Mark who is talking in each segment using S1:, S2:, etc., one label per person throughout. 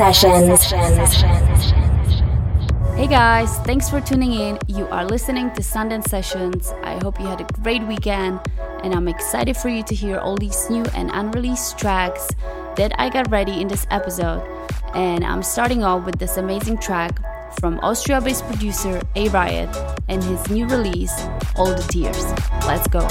S1: Sessions.
S2: Hey guys, thanks for tuning in. You are listening to Sundance Sessions. I hope you had a great weekend, and I'm excited for you to hear all these new and unreleased tracks that I got ready in this episode. And I'm starting off with this amazing track from Austria based producer Arr1ot and his new release, All the Tears. Let's go.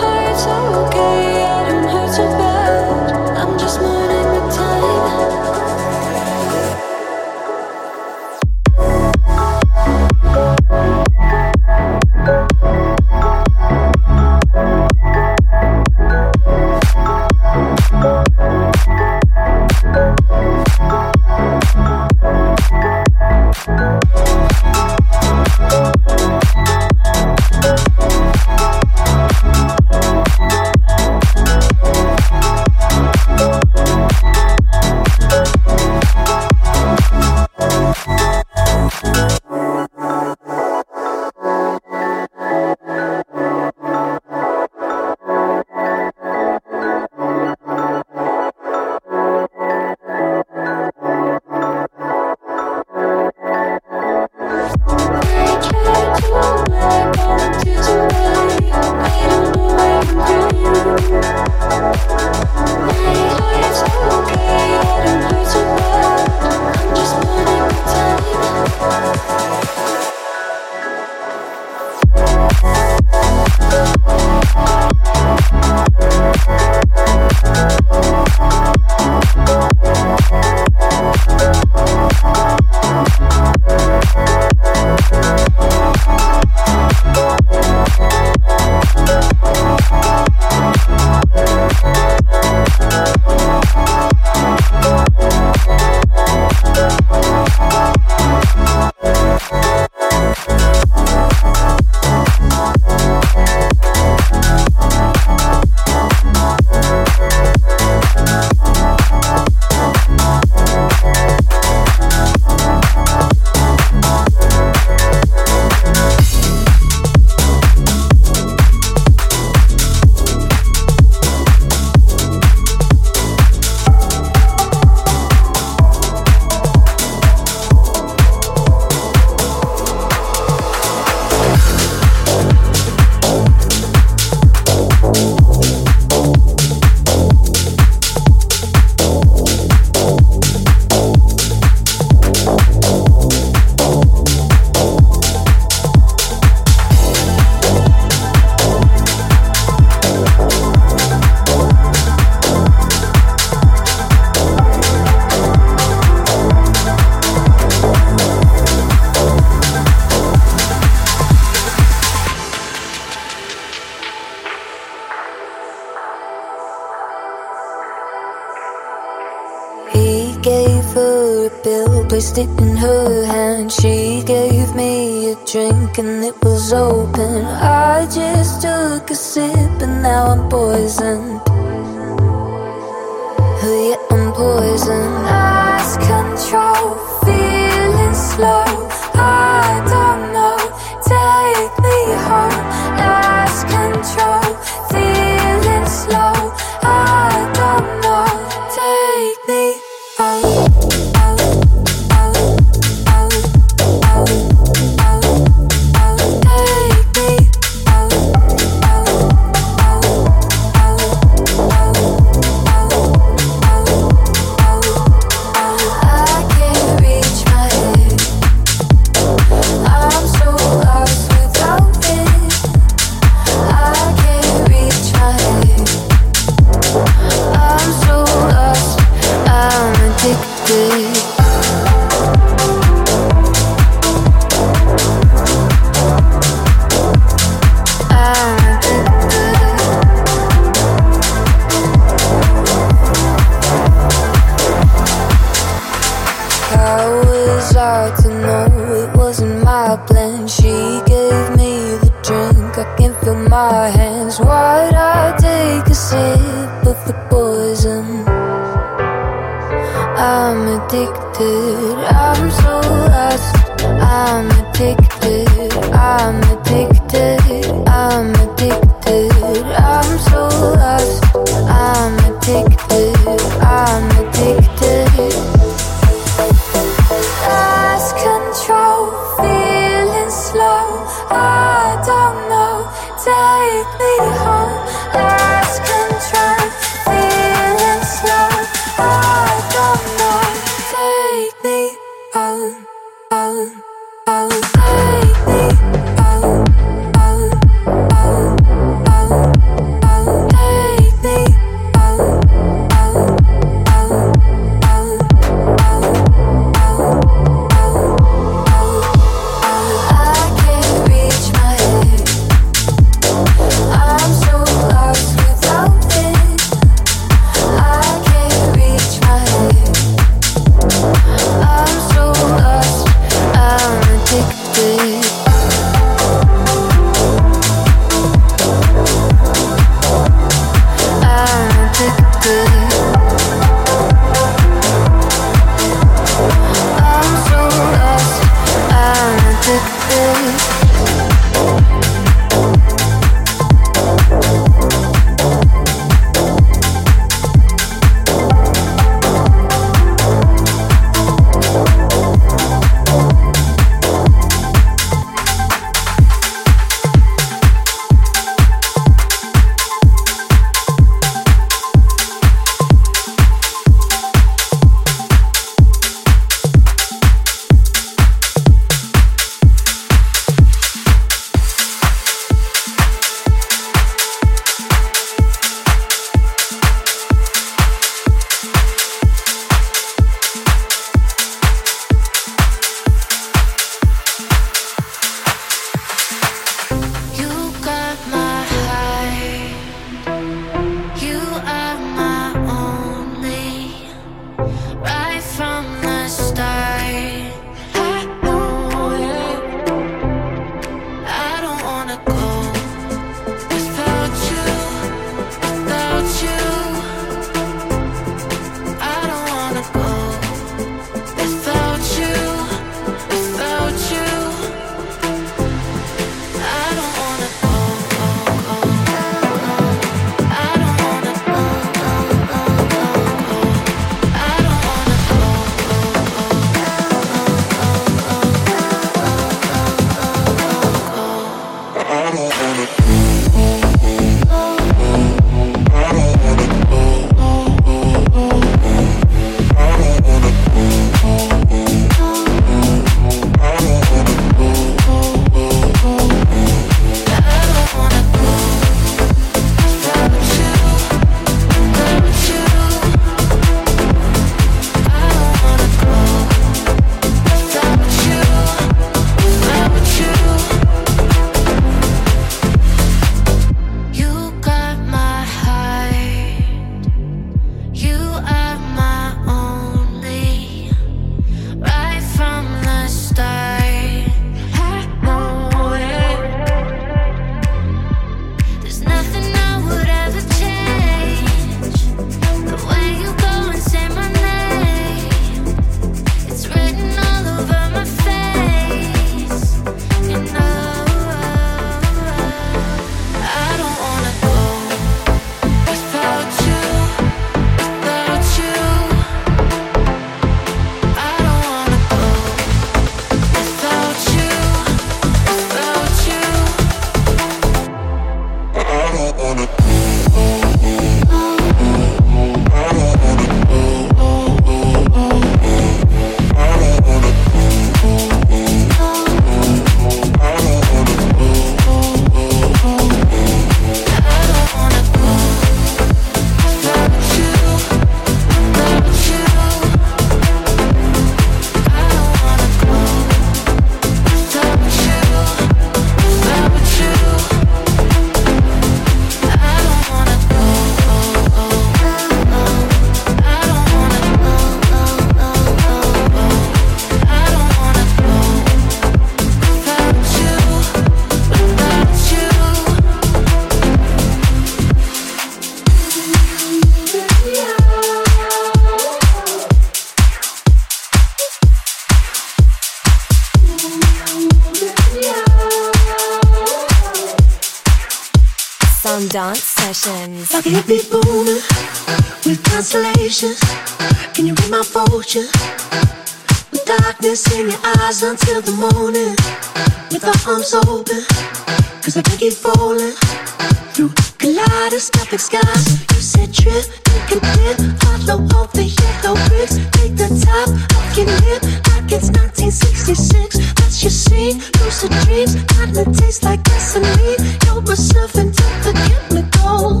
S3: Kaleidoscopic skies. You said trip, take a dip, follow all the yellow bricks. Take the top off your lip, like it's 1966. That's your scene, lucid dreams, kinda taste like gasoline. You're a servant of the chemical.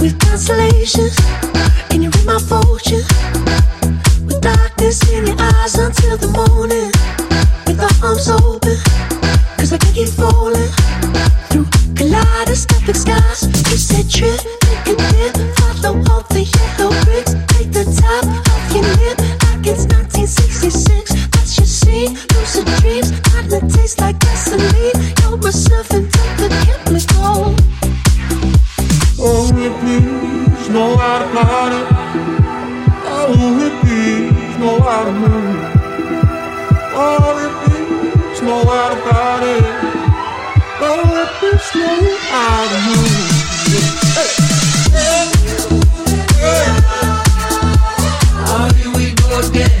S3: With constellations. Can you read my fortune? With darkness in your eyes until the morning. With our arms open, cause I can keep falling through kaleidoscopic skies. Follow all the yellow the top your like it's 1966. That's your scene, lucid dreams, taste like gasoline. You're
S4: Oh, hippies know how to party. Oh, hippies know how to move. Oh, hippies know how to party. How to move.
S5: here we go again.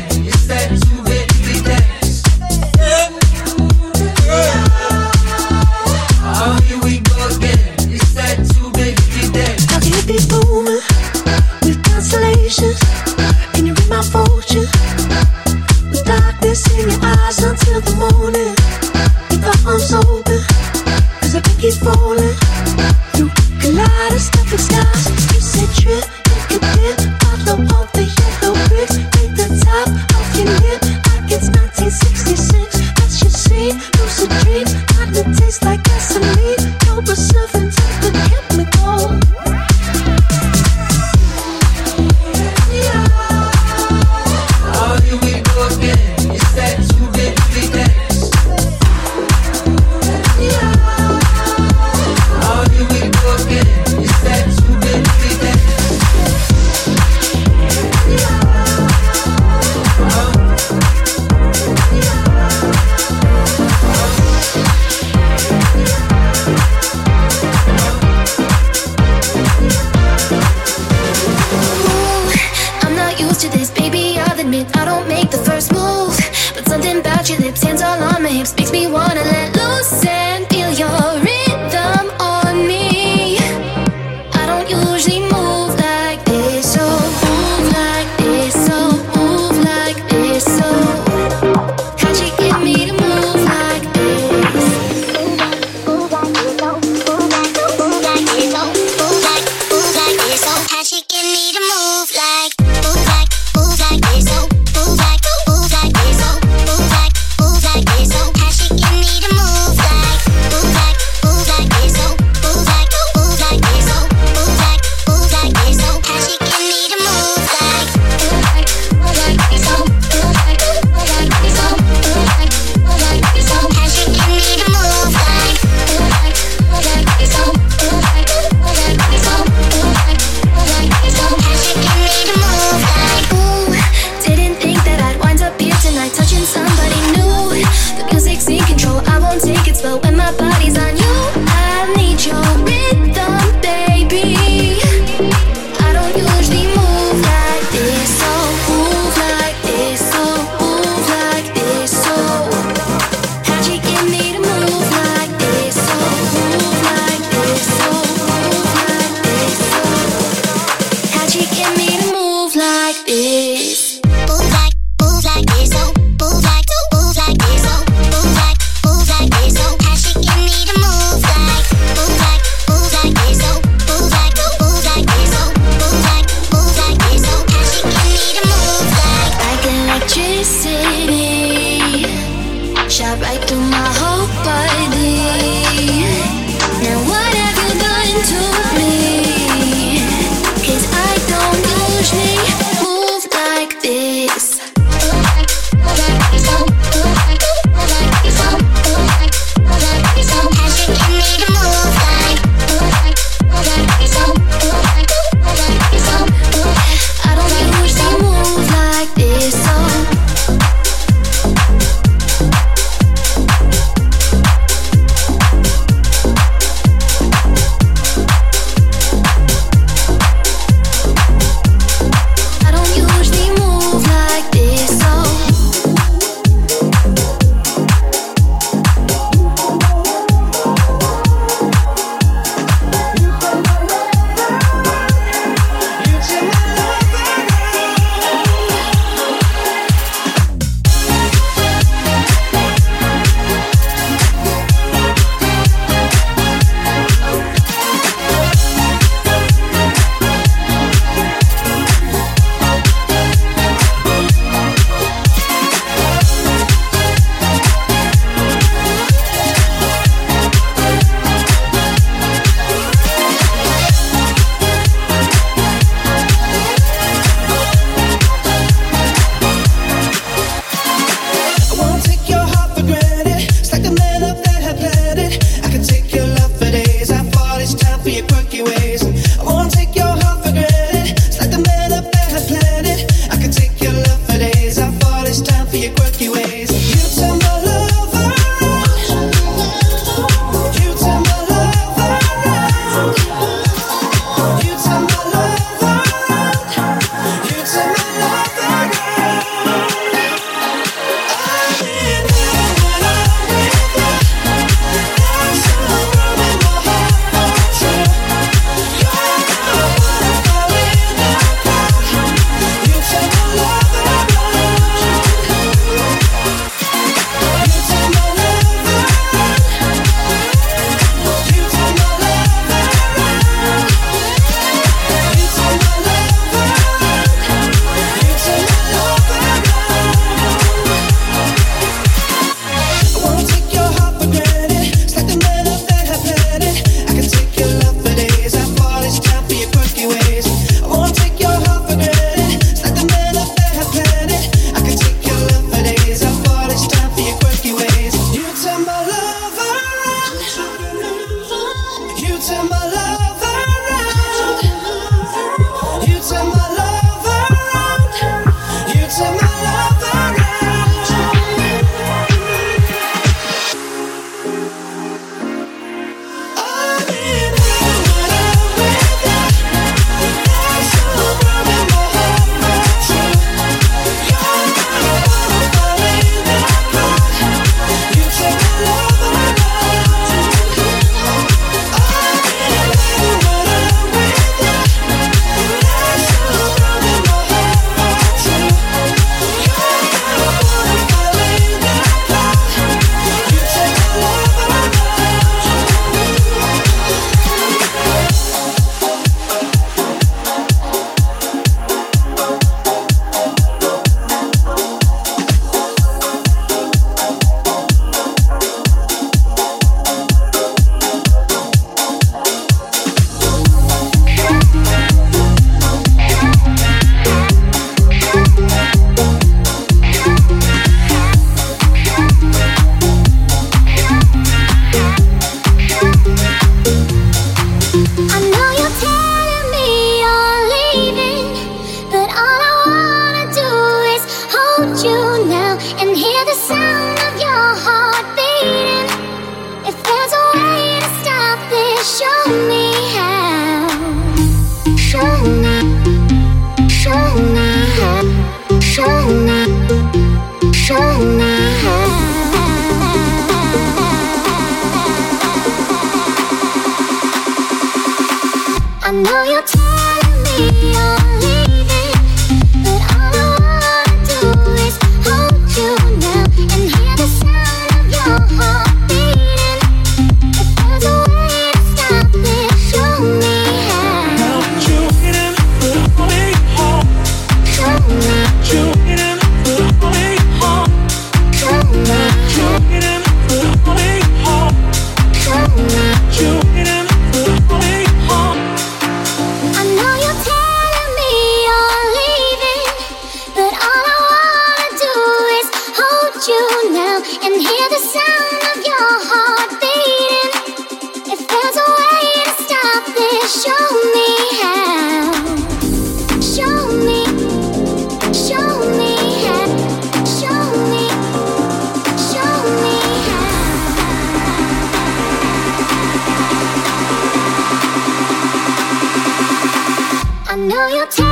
S6: Show me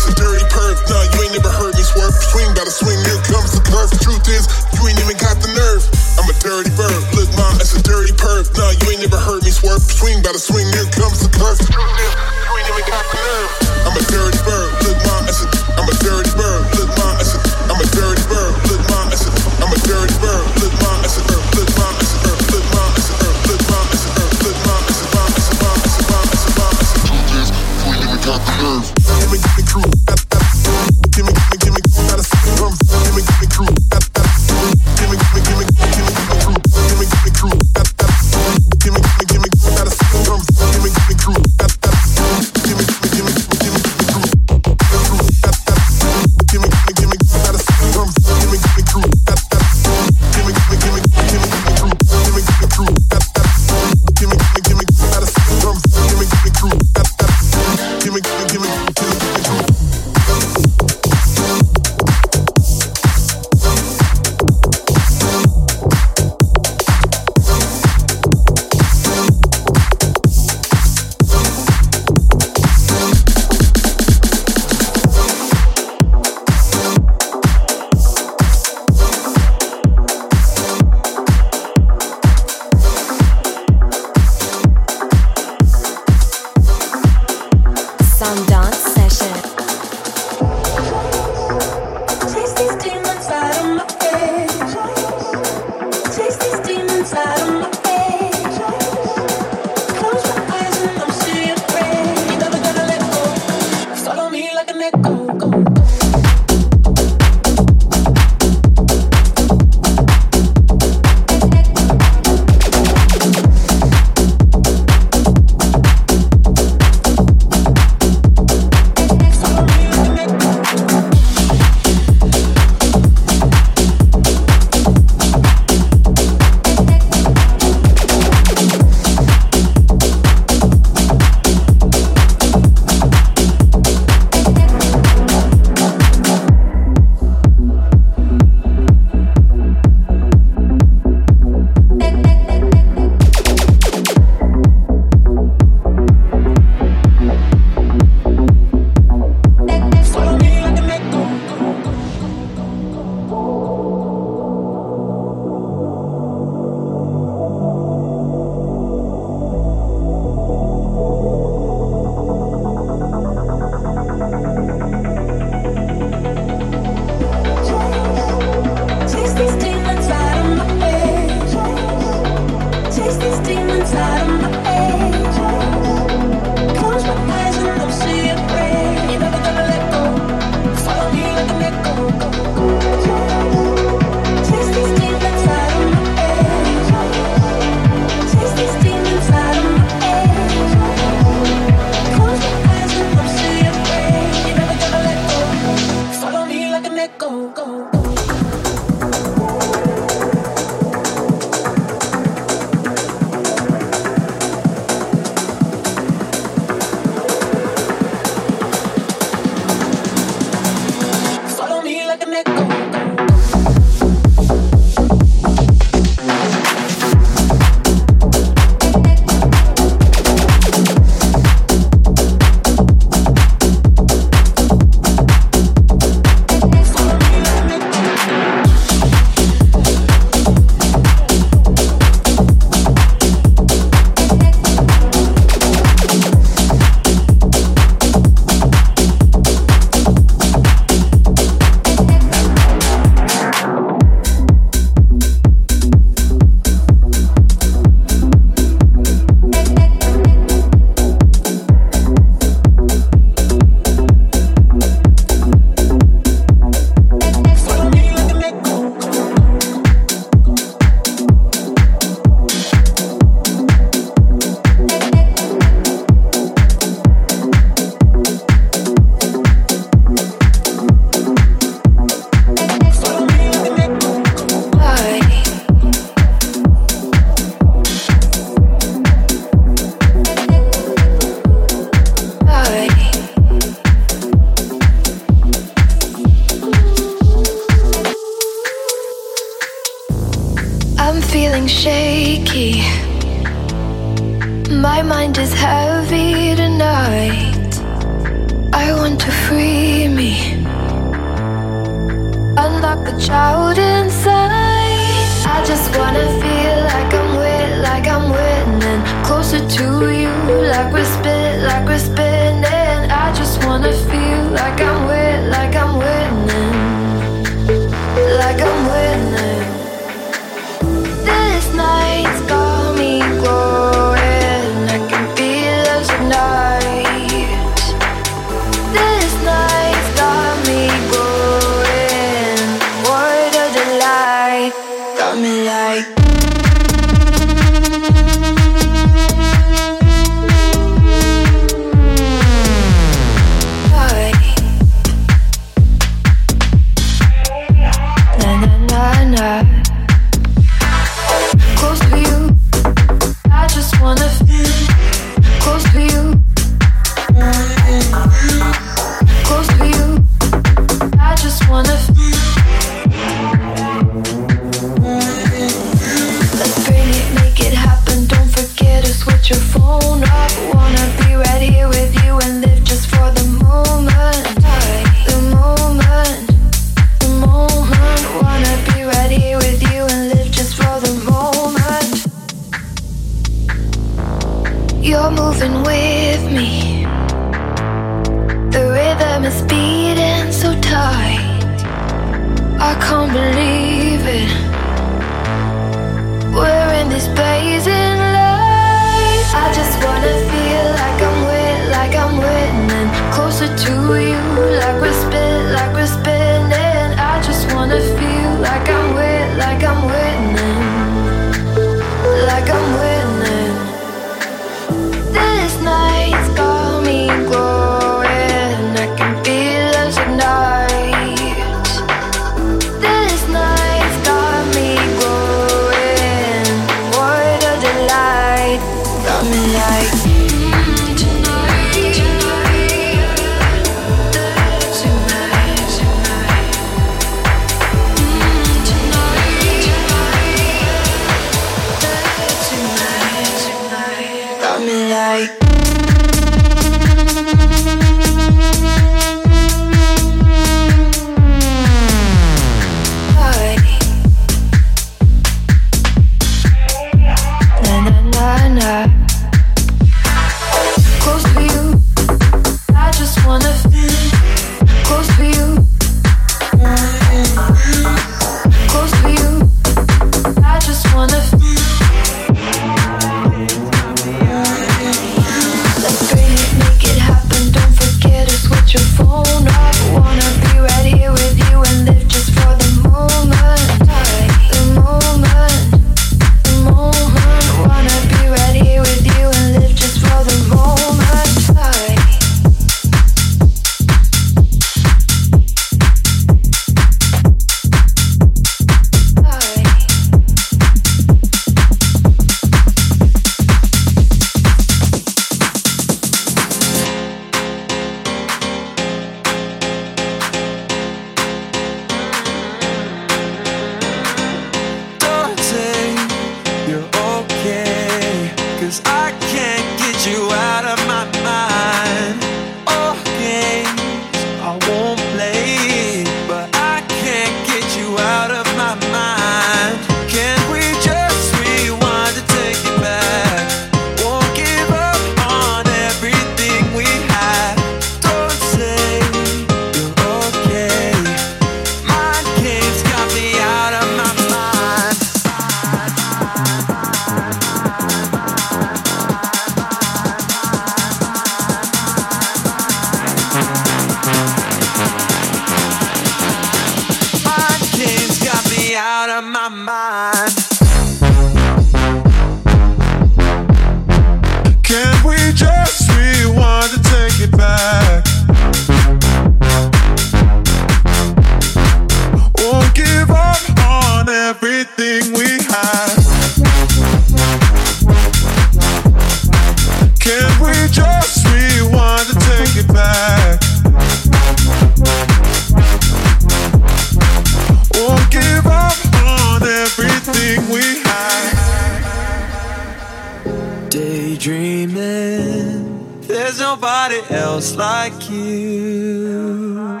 S7: nobody else like you.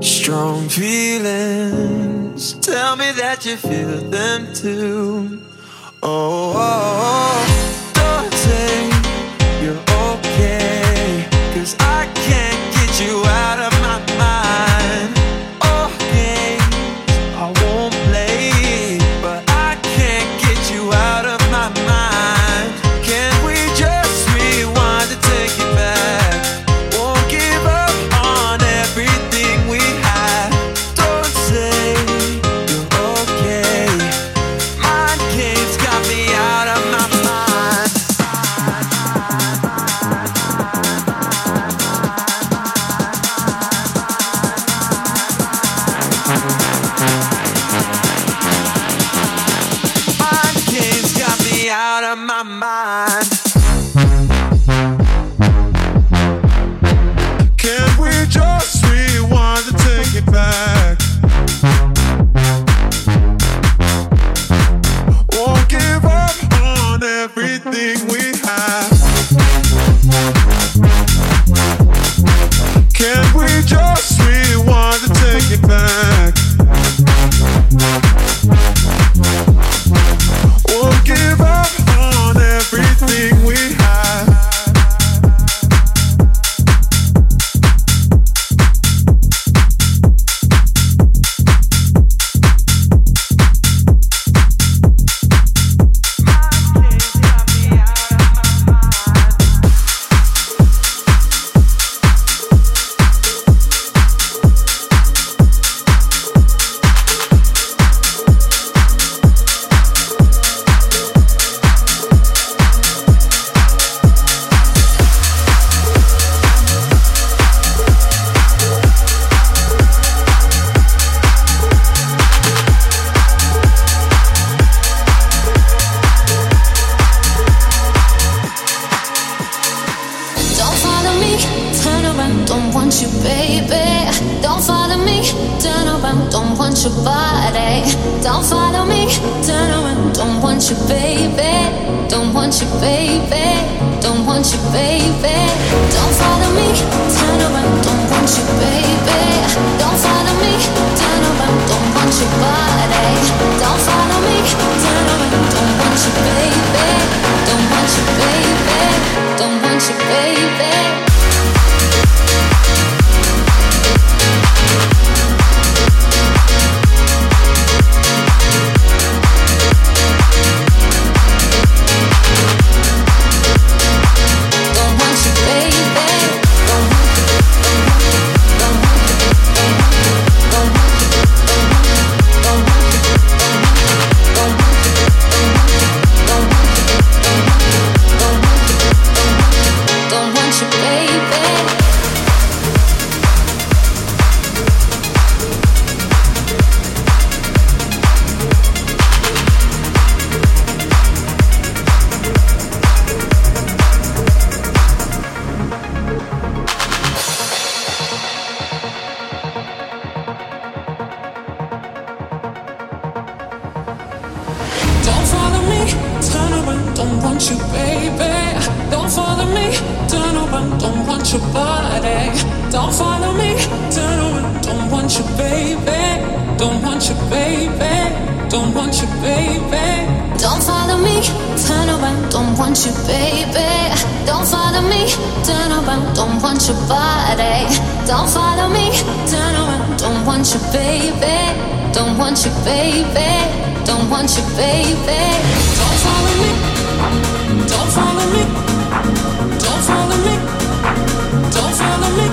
S7: Strong feelings, tell me that you feel them too. oh. oh, oh.
S8: want you, baby. Don't follow me, turn around, don't want your body. Don't follow me, turn around, don't want you, baby. Don't want you, baby. Don't want you, baby. Don't follow me, turn around, don't want you, baby. Don't follow me, turn around, don't want your body. Don't follow me, turn around, don't want you, baby. Don't want you, baby. Don't want you, baby. Don't
S9: follow me. Don't follow me. Don't follow me. Don't
S8: follow me.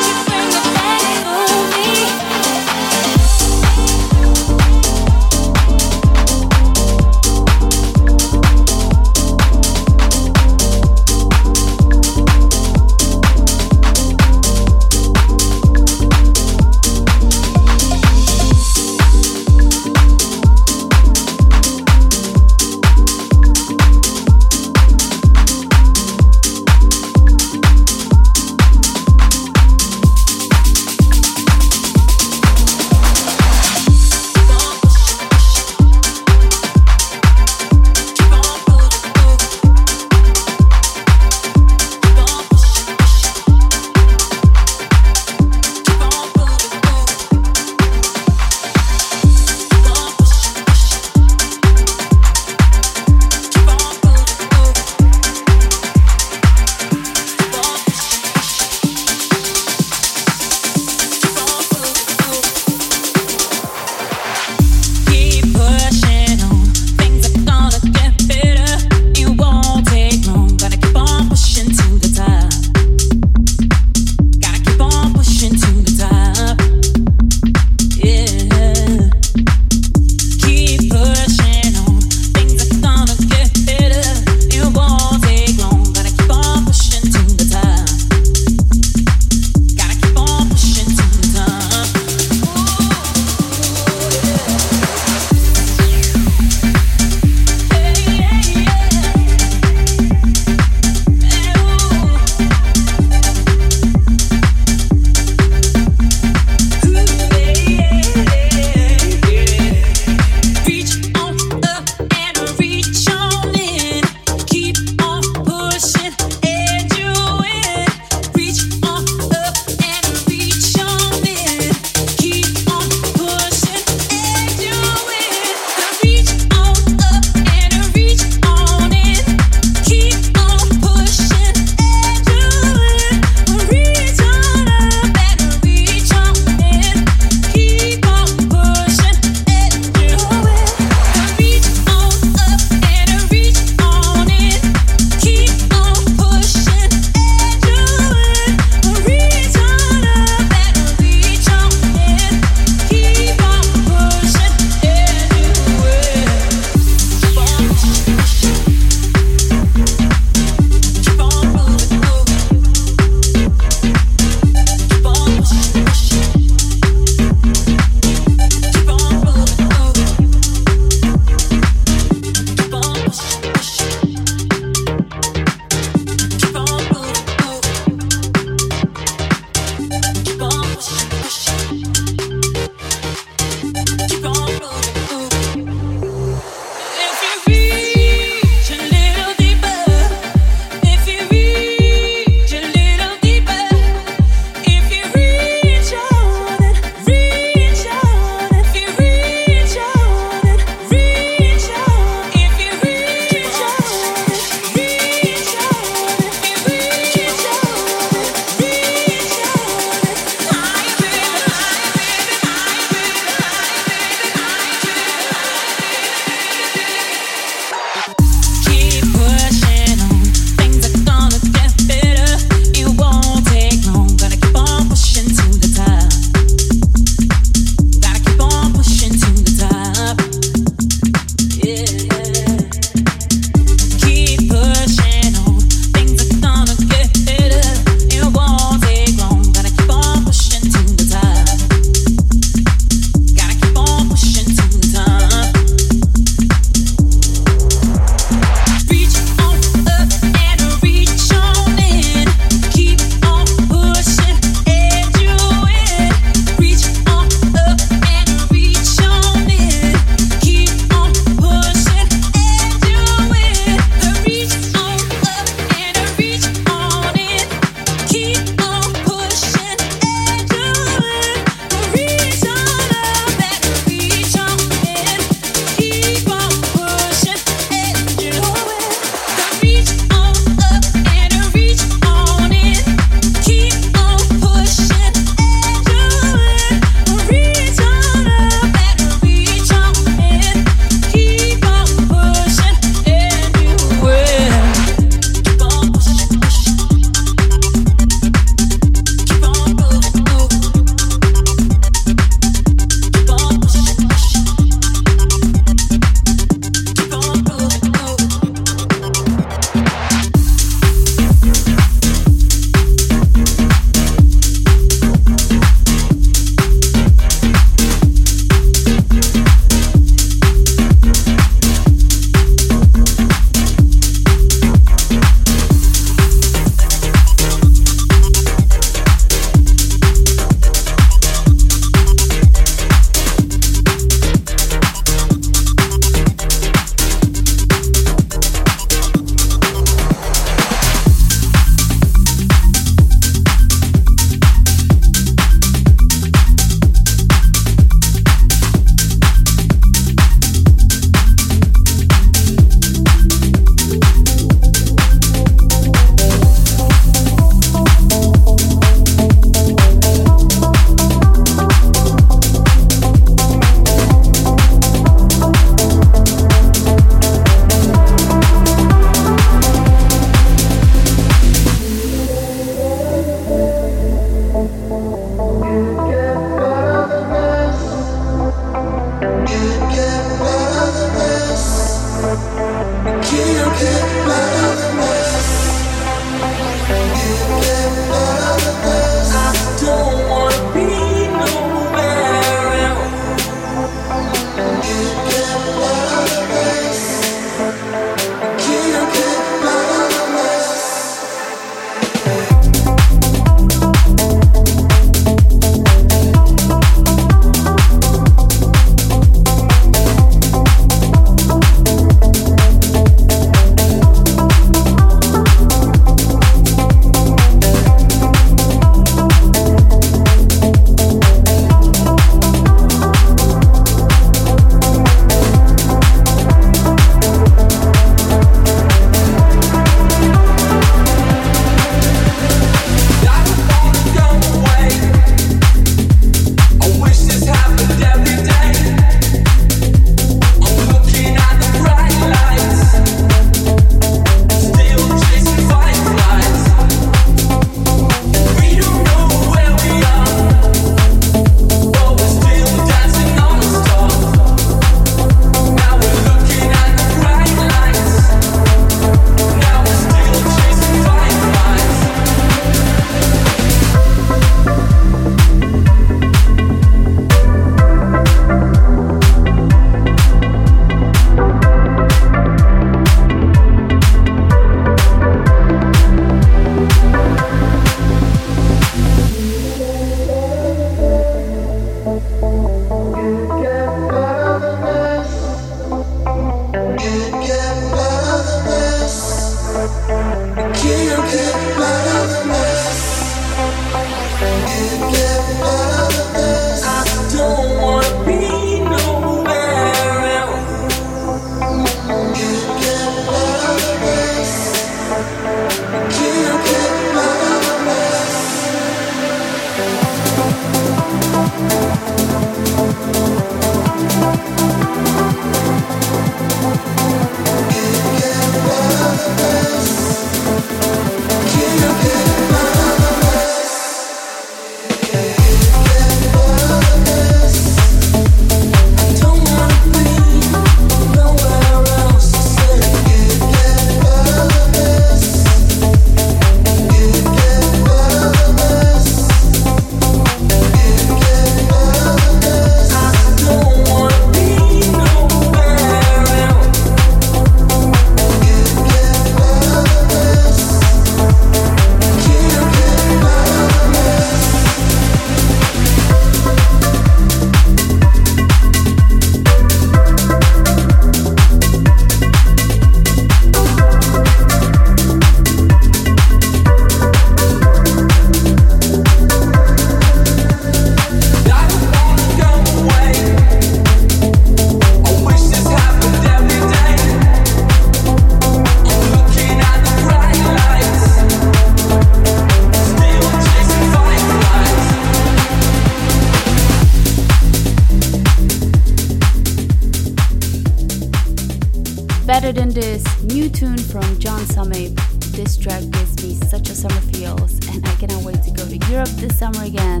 S10: started than this new tune from John Summit. This track gives me such a summer feels, and I cannot wait to go to Europe this summer again.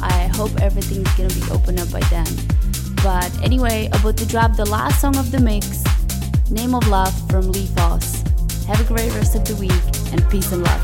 S10: I hope everything's gonna be open up by then. But anyway, about to drop the last song of the mix, Name of Love from Lee Foss. Have a great rest of the week, and peace and
S11: love.